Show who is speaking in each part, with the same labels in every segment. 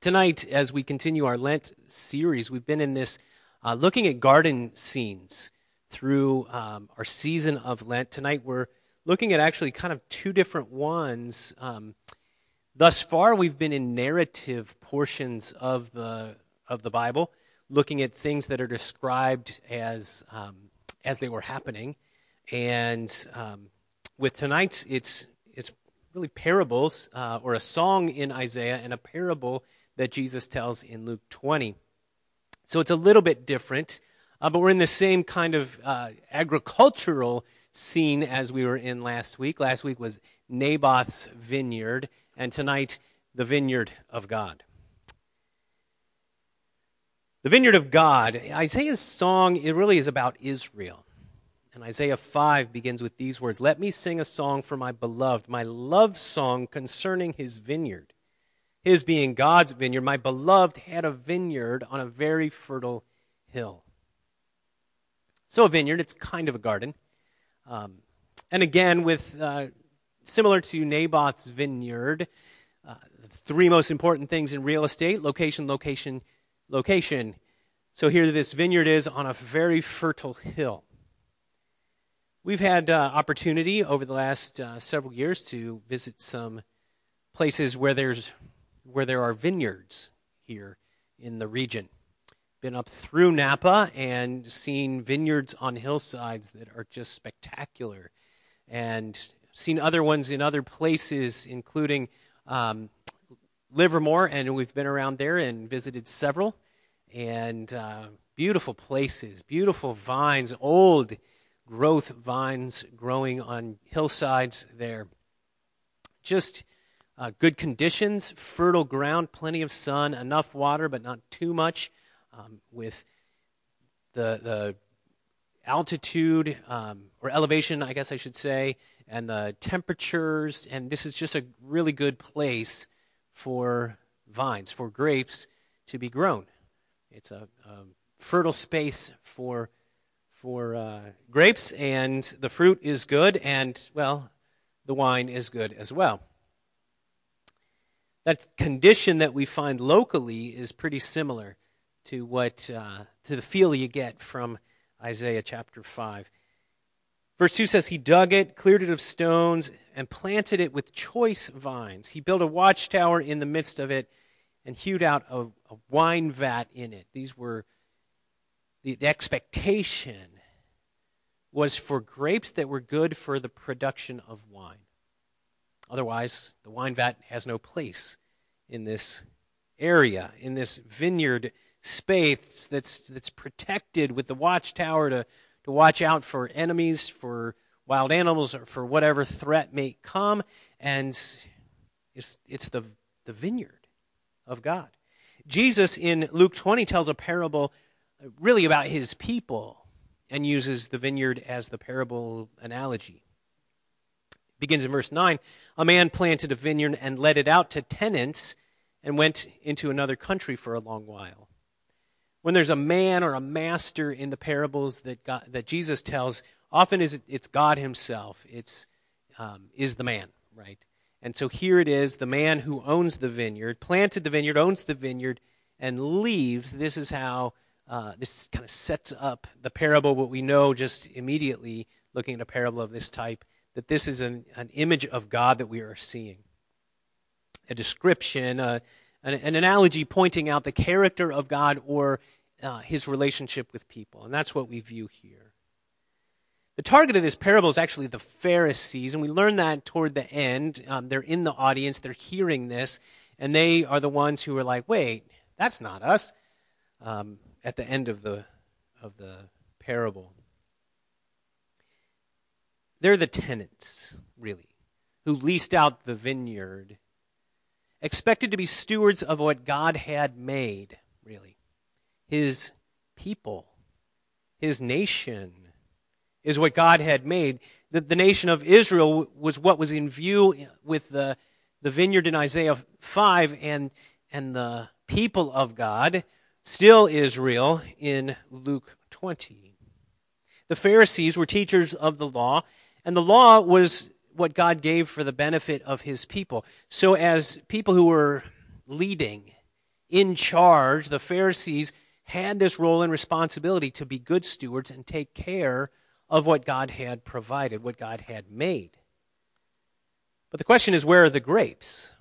Speaker 1: Tonight, as we continue our Lent series, we've been in this uh, looking at garden scenes through um, our season of Lent. Tonight, we're looking at actually kind of two different ones. Um, thus far, we've been in narrative portions of the of the Bible, looking at things that are described as um, as they were happening, and um, with tonight's, it's it's really parables uh, or a song in Isaiah and a parable that Jesus tells in Luke 20. So it's a little bit different, uh, but we're in the same kind of uh, agricultural scene as we were in last week. Last week was Naboth's vineyard, and tonight, the vineyard of God. The vineyard of God, Isaiah's song, it really is about Israel. And Isaiah 5 begins with these words Let me sing a song for my beloved, my love song concerning his vineyard his being God's vineyard, my beloved had a vineyard on a very fertile hill. So, a vineyard, it's kind of a garden. Um, and again, with uh, similar to Naboth's vineyard, uh, the three most important things in real estate location, location, location. So, here this vineyard is on a very fertile hill. We've had uh, opportunity over the last uh, several years to visit some places where there's where there are vineyards here in the region. Been up through Napa and seen vineyards on hillsides that are just spectacular, and seen other ones in other places, including um, Livermore, and we've been around there and visited several. And uh, beautiful places, beautiful vines, old growth vines growing on hillsides there. Just uh, good conditions, fertile ground, plenty of sun, enough water, but not too much. Um, with the the altitude um, or elevation, I guess I should say, and the temperatures, and this is just a really good place for vines, for grapes to be grown. It's a, a fertile space for for uh, grapes, and the fruit is good, and well, the wine is good as well that condition that we find locally is pretty similar to what uh, to the feel you get from Isaiah chapter 5. Verse 2 says, He dug it, cleared it of stones, and planted it with choice vines. He built a watchtower in the midst of it and hewed out a, a wine vat in it. These were the, the expectation was for grapes that were good for the production of wine. Otherwise, the wine vat has no place in this area, in this vineyard space that's, that's protected with the watchtower to, to watch out for enemies, for wild animals, or for whatever threat may come. And it's, it's the, the vineyard of God. Jesus in Luke 20 tells a parable uh, really about his people and uses the vineyard as the parable analogy begins in verse 9 a man planted a vineyard and let it out to tenants and went into another country for a long while. When there's a man or a master in the parables that, God, that jesus tells often is it's god himself. It's um, is the man right? And so here it is the man who owns the vineyard planted the vineyard owns the vineyard and leaves. This is how uh, this kind of sets up the parable what we know just immediately looking at a parable of this type that this is an, an image of God that we are seeing. A description, uh, an, an, analogy pointing out the character of God or uh, his relationship with people. And that's what we view here. The target of this parable is actually the Pharisees, and we learn that toward the end. Um, they're in the audience, they're hearing this, and they are the ones who are like, wait, that's not us, um, at the end of the, of the parable. They're the tenants, really, who leased out the vineyard, expected to be stewards of what God had made, really. His people, his nation, is what God had made. The, the nation of Israel was what was in view with the, the vineyard in Isaiah 5 and, and the people of God, still Israel, in Luke 20. The Pharisees were teachers of the law and the law was what God gave for the benefit of his people. So, as people who were leading in charge, the Pharisees had this role and responsibility to be good stewards and take care of what God had provided, what God had made. But the question is, where are the grapes?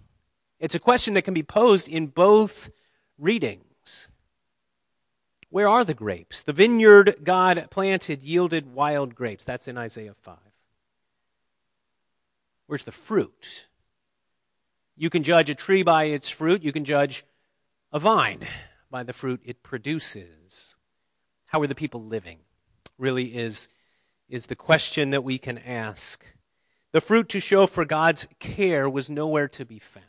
Speaker 1: It's a question that can be posed in both readings. Where are the grapes? The vineyard God planted yielded wild grapes. That's in Isaiah 5. Where's the fruit? You can judge a tree by its fruit, you can judge a vine by the fruit it produces. How are the people living? Really is, is the question that we can ask. The fruit to show for God's care was nowhere to be found.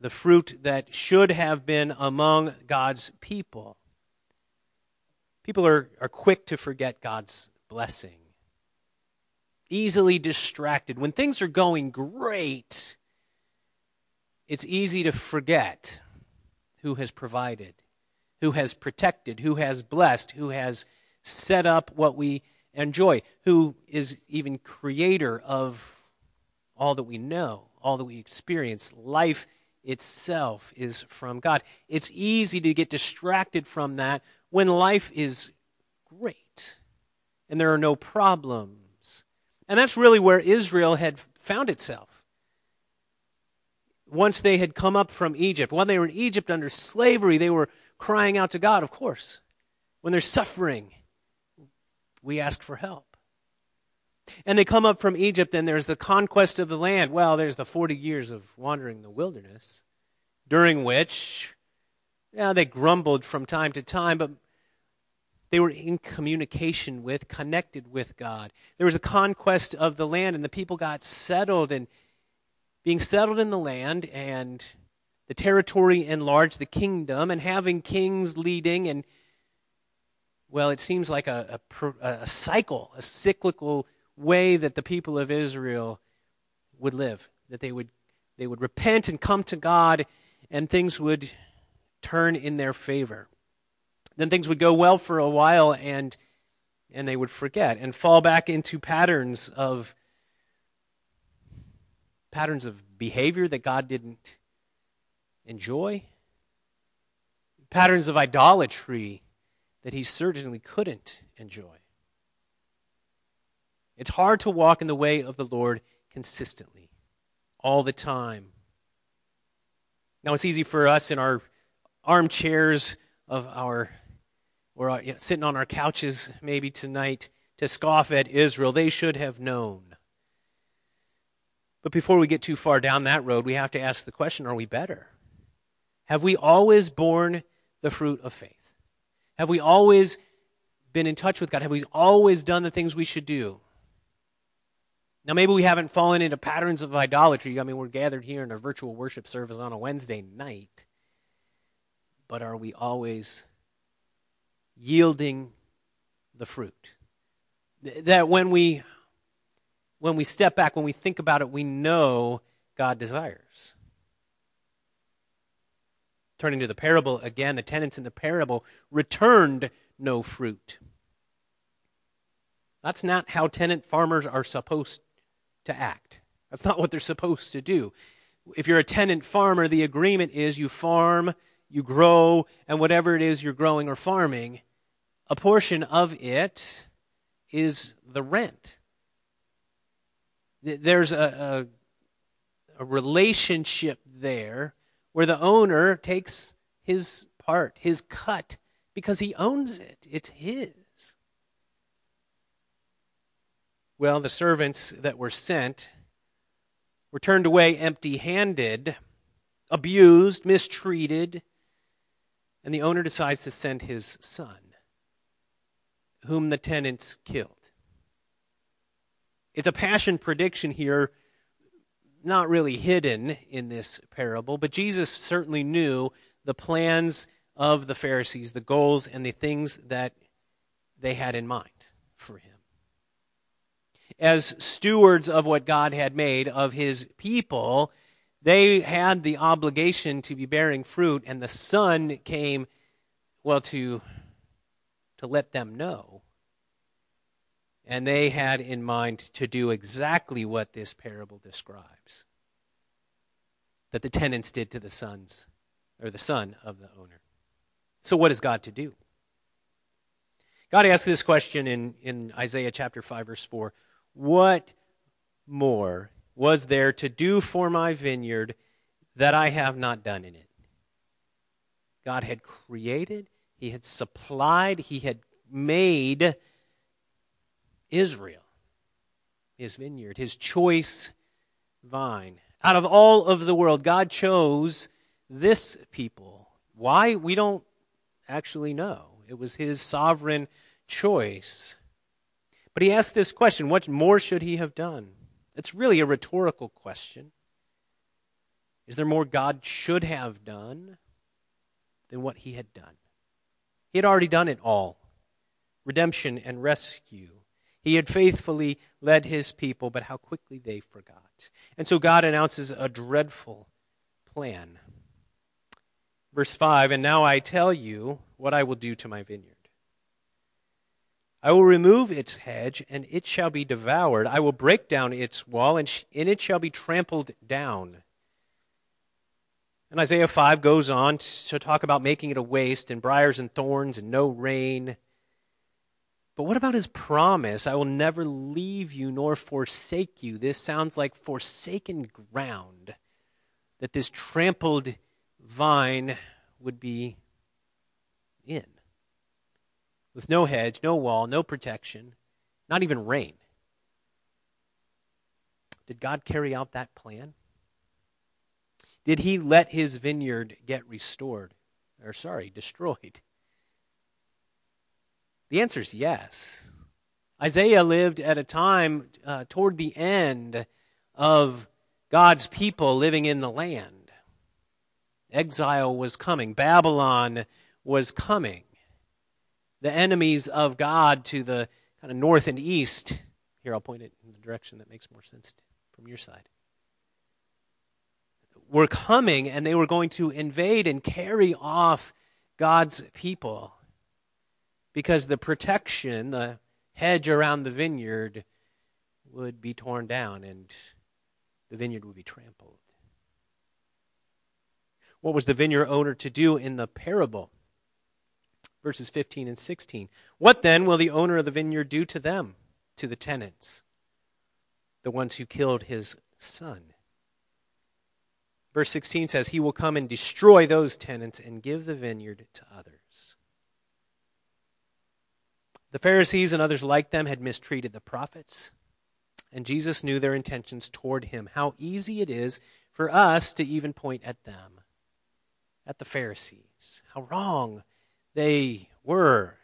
Speaker 1: The fruit that should have been among God's people. People are, are quick to forget God's blessing, easily distracted. When things are going great, it's easy to forget who has provided, who has protected, who has blessed, who has set up what we enjoy, who is even creator of all that we know, all that we experience. Life itself is from God. It's easy to get distracted from that when life is great and there are no problems. And that's really where Israel had found itself. Once they had come up from Egypt, when they were in Egypt under slavery, they were crying out to God, of course. When they're suffering, we ask for help. And they come up from Egypt, and there's the conquest of the land. Well, there's the 40 years of wandering the wilderness, during which, yeah, they grumbled from time to time, but they were in communication with, connected with God. There was a conquest of the land, and the people got settled, and being settled in the land, and the territory enlarged, the kingdom, and having kings leading and well, it seems like a, a, a, cycle, a cyclical way that the people of Israel would live. That they would, they would repent and come to God, and things would turn in their favor. Then things would go well for a while, and, and they would forget and fall back into patterns of patterns of behavior that God didn't enjoy, patterns of idolatry that he certainly couldn't enjoy. It's hard to walk in the way of the Lord consistently, all the time. Now, it's easy for us in our armchairs of our, or uh, sitting on our couches maybe tonight, to scoff at Israel. They should have known. But before we get too far down that road, we have to ask the question are we better? Have we always borne the fruit of faith? Have we always been in touch with God? Have we always done the things we should do? Now, maybe we haven't fallen into patterns of idolatry. I mean, we're gathered here in a virtual worship service on a Wednesday night. But are we always yielding the fruit? That when we when we step back, when we think about it, we know God desires. Turning to the parable again, the tenants in the parable returned no fruit. That's not how tenant farmers are supposed to act. That's not what they're supposed to do. If you're a tenant farmer, the agreement is you farm, you grow, and whatever it is you're growing or farming, a portion of it is the rent. There's a, a, a relationship there where the owner takes his part, his cut, because he owns it. It's his. Well, the servants that were sent were turned away empty handed, abused, mistreated, and the owner decides to send his son, whom the tenants killed. It's a passion prediction here not really hidden in this parable, but Jesus certainly knew the plans of the Pharisees, the goals and the things that they had in mind for him. As stewards of what God had made of his people, they had the obligation to be bearing fruit, and the Son came, well, to, to let them know and they had in mind to do exactly what this parable describes that the tenants did to the sons or the son of the owner. So, what is God to do? God asked this question in, in Isaiah chapter 5, verse 4 What more was there to do for my vineyard that I have not done in it? God had created, He had supplied, He had made Israel, His vineyard, His choice vine. Out of all of the world, God chose this people. Why? We don't actually know. It was his sovereign choice. But he asked this question what more should he have done? It's really a rhetorical question. Is there more God should have done than what he had done? He had already done it all redemption and rescue. He had faithfully led his people, but how quickly they forgot. And so God announces a dreadful plan. Verse 5 And now I tell you what I will do to my vineyard. I will remove its hedge, and it shall be devoured. I will break down its wall, and in it shall be trampled down. And Isaiah 5 goes on to talk about making it a waste, and briars and thorns, and no rain. But what about his promise? I will never leave you nor forsake you. This sounds like forsaken ground, that this trampled vine would be in. With no hedge, no wall, no protection, not even rain. Did God carry out that plan? Did he let his vineyard get restored? Or, sorry, destroyed? The answer is yes. Isaiah lived at a time uh, toward the end of God's people living in the land. Exile was coming, Babylon was coming. The enemies of God to the kind of north and east. Here, I'll point it in the direction that makes more sense from your side. Were coming and they were going to invade and carry off God's people because the protection, the hedge around the vineyard, would be torn down and the vineyard would be trampled. What was the vineyard owner to do in the parable? Verses 15 and 16. What then will the owner of the vineyard do to them, to the tenants, the ones who killed his son? Verse 16 says, He will come and destroy those tenants and give the vineyard to others. The Pharisees and others like them had mistreated the prophets, and Jesus knew their intentions toward him. How easy it is for us to even point at them, at the Pharisees. How wrong they were.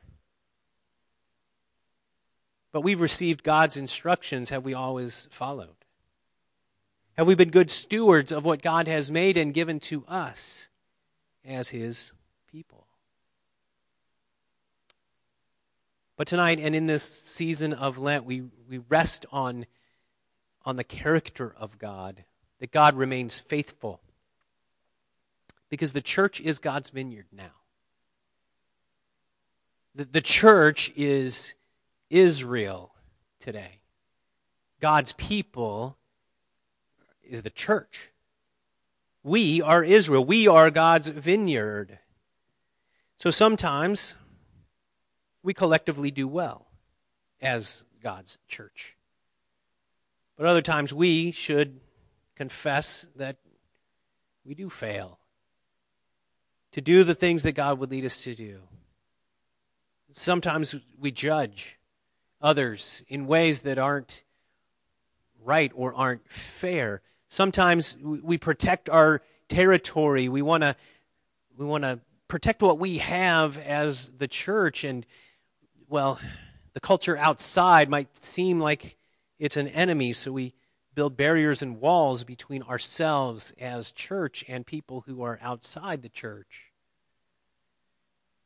Speaker 1: But we've received God's instructions. Have we always followed? Have we been good stewards of what God has made and given to us as His people? But tonight and in this season of Lent, we, we rest on, on the character of God, that God remains faithful. Because the church is God's vineyard now. The, the church is Israel today. God's people is the church. We are Israel. We are God's vineyard. So sometimes we collectively do well as God's church. But other times we should confess that we do fail to do the things that God would lead us to do. Sometimes we judge others in ways that aren't right or aren't fair. Sometimes we protect our territory. We want to we want to protect what we have as the church and well, the culture outside might seem like it's an enemy, so we build barriers and walls between ourselves as church and people who are outside the church.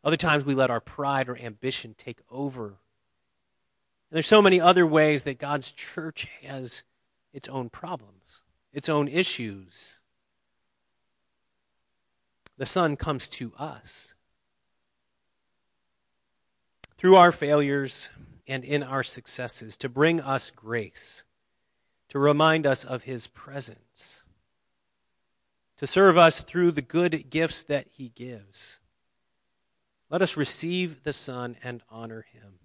Speaker 1: Other times we let our pride or ambition take over. And there's so many other ways that God's church has its own problems, its own issues. The Son comes to us through our failures and in our successes to bring us grace, to remind us of His presence. to serve us through the good gifts that he gives. Let us receive the Son and honor him.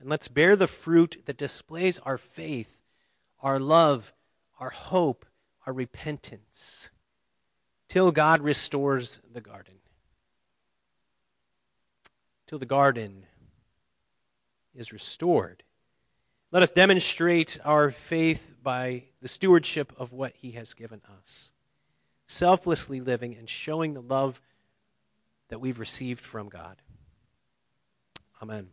Speaker 1: And let's bear the fruit that displays our faith, our love, our hope, our repentance, till God restores the garden. Till the garden is restored. Let us demonstrate our faith by the stewardship of what he has given us selflessly living and showing the love that we've received from God. Amen.